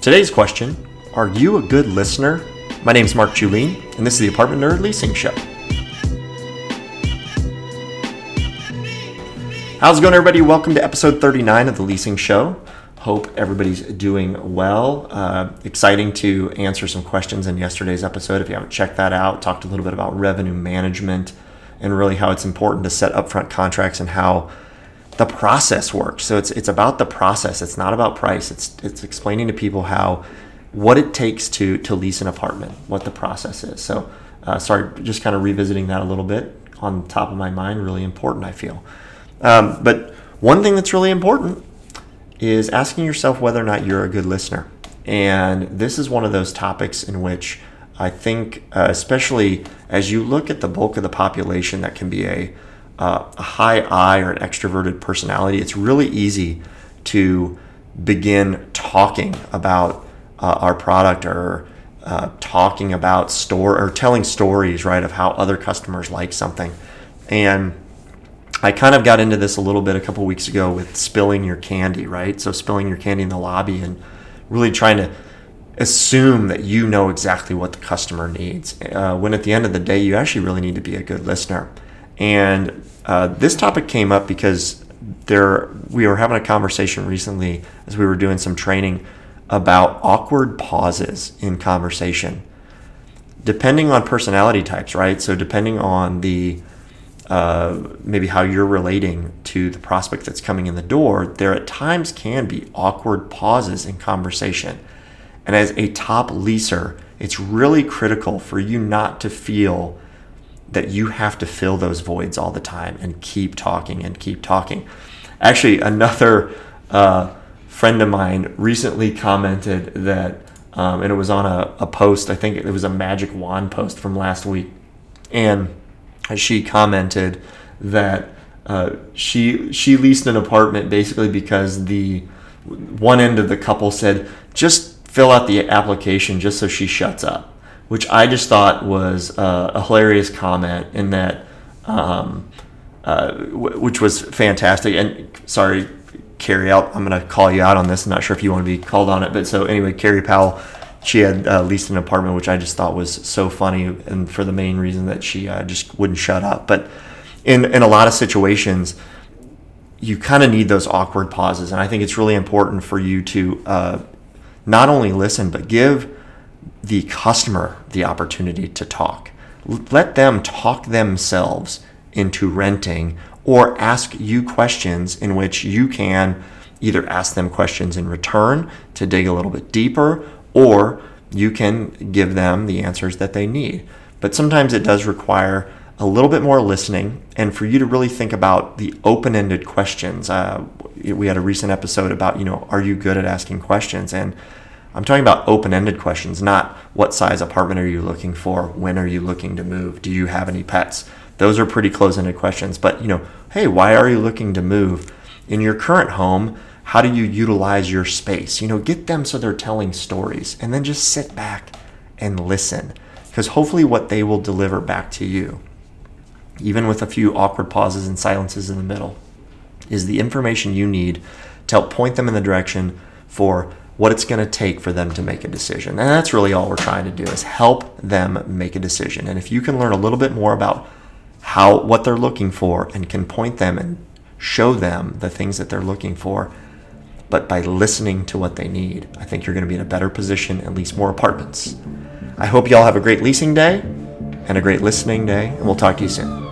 Today's question Are you a good listener? My name is Mark Juleen, and this is the Apartment Nerd Leasing Show. How's it going, everybody? Welcome to episode 39 of the Leasing Show. Hope everybody's doing well. Uh, exciting to answer some questions in yesterday's episode. If you haven't checked that out, talked a little bit about revenue management and really how it's important to set upfront contracts and how the process works. So it's it's about the process. It's not about price. It's it's explaining to people how what it takes to to lease an apartment, what the process is. So uh, sorry, just kind of revisiting that a little bit on top of my mind. Really important, I feel. Um, but one thing that's really important is asking yourself whether or not you're a good listener. And this is one of those topics in which I think, uh, especially as you look at the bulk of the population that can be a, uh, a high I or an extroverted personality, it's really easy to begin talking about uh, our product or uh, talking about store or telling stories, right, of how other customers like something. And I kind of got into this a little bit a couple weeks ago with spilling your candy, right? So spilling your candy in the lobby and really trying to assume that you know exactly what the customer needs. Uh, when at the end of the day, you actually really need to be a good listener. And uh, this topic came up because there we were having a conversation recently as we were doing some training about awkward pauses in conversation. Depending on personality types, right? So depending on the uh, maybe how you're relating to the prospect that's coming in the door, there at times can be awkward pauses in conversation. And as a top leaser, it's really critical for you not to feel that you have to fill those voids all the time and keep talking and keep talking. Actually, another uh, friend of mine recently commented that, um, and it was on a, a post, I think it was a magic wand post from last week. And she commented that uh, she she leased an apartment basically because the one end of the couple said just fill out the application just so she shuts up, which I just thought was uh, a hilarious comment in that, um, uh, w- which was fantastic. And sorry, Carrie, out. I'm going to call you out on this. I'm not sure if you want to be called on it, but so anyway, Carrie Powell she had uh, leased an apartment, which I just thought was so funny, and for the main reason that she uh, just wouldn't shut up. But in in a lot of situations, you kind of need those awkward pauses, and I think it's really important for you to uh, not only listen but give the customer the opportunity to talk. Let them talk themselves into renting, or ask you questions in which you can either ask them questions in return to dig a little bit deeper or you can give them the answers that they need. But sometimes it does require a little bit more listening and for you to really think about the open-ended questions. Uh, we had a recent episode about, you know, are you good at asking questions? And I'm talking about open-ended questions, not what size apartment are you looking for? When are you looking to move? Do you have any pets? Those are pretty close-ended questions. But, you know, hey, why are you looking to move? In your current home, how do you utilize your space? You know, get them so they're telling stories and then just sit back and listen because hopefully what they will deliver back to you, even with a few awkward pauses and silences in the middle, is the information you need to help point them in the direction for what it's going to take for them to make a decision. And that's really all we're trying to do is help them make a decision. And if you can learn a little bit more about how what they're looking for and can point them and show them the things that they're looking for, but by listening to what they need, I think you're going to be in a better position and lease more apartments. I hope you all have a great leasing day and a great listening day, and we'll talk to you soon.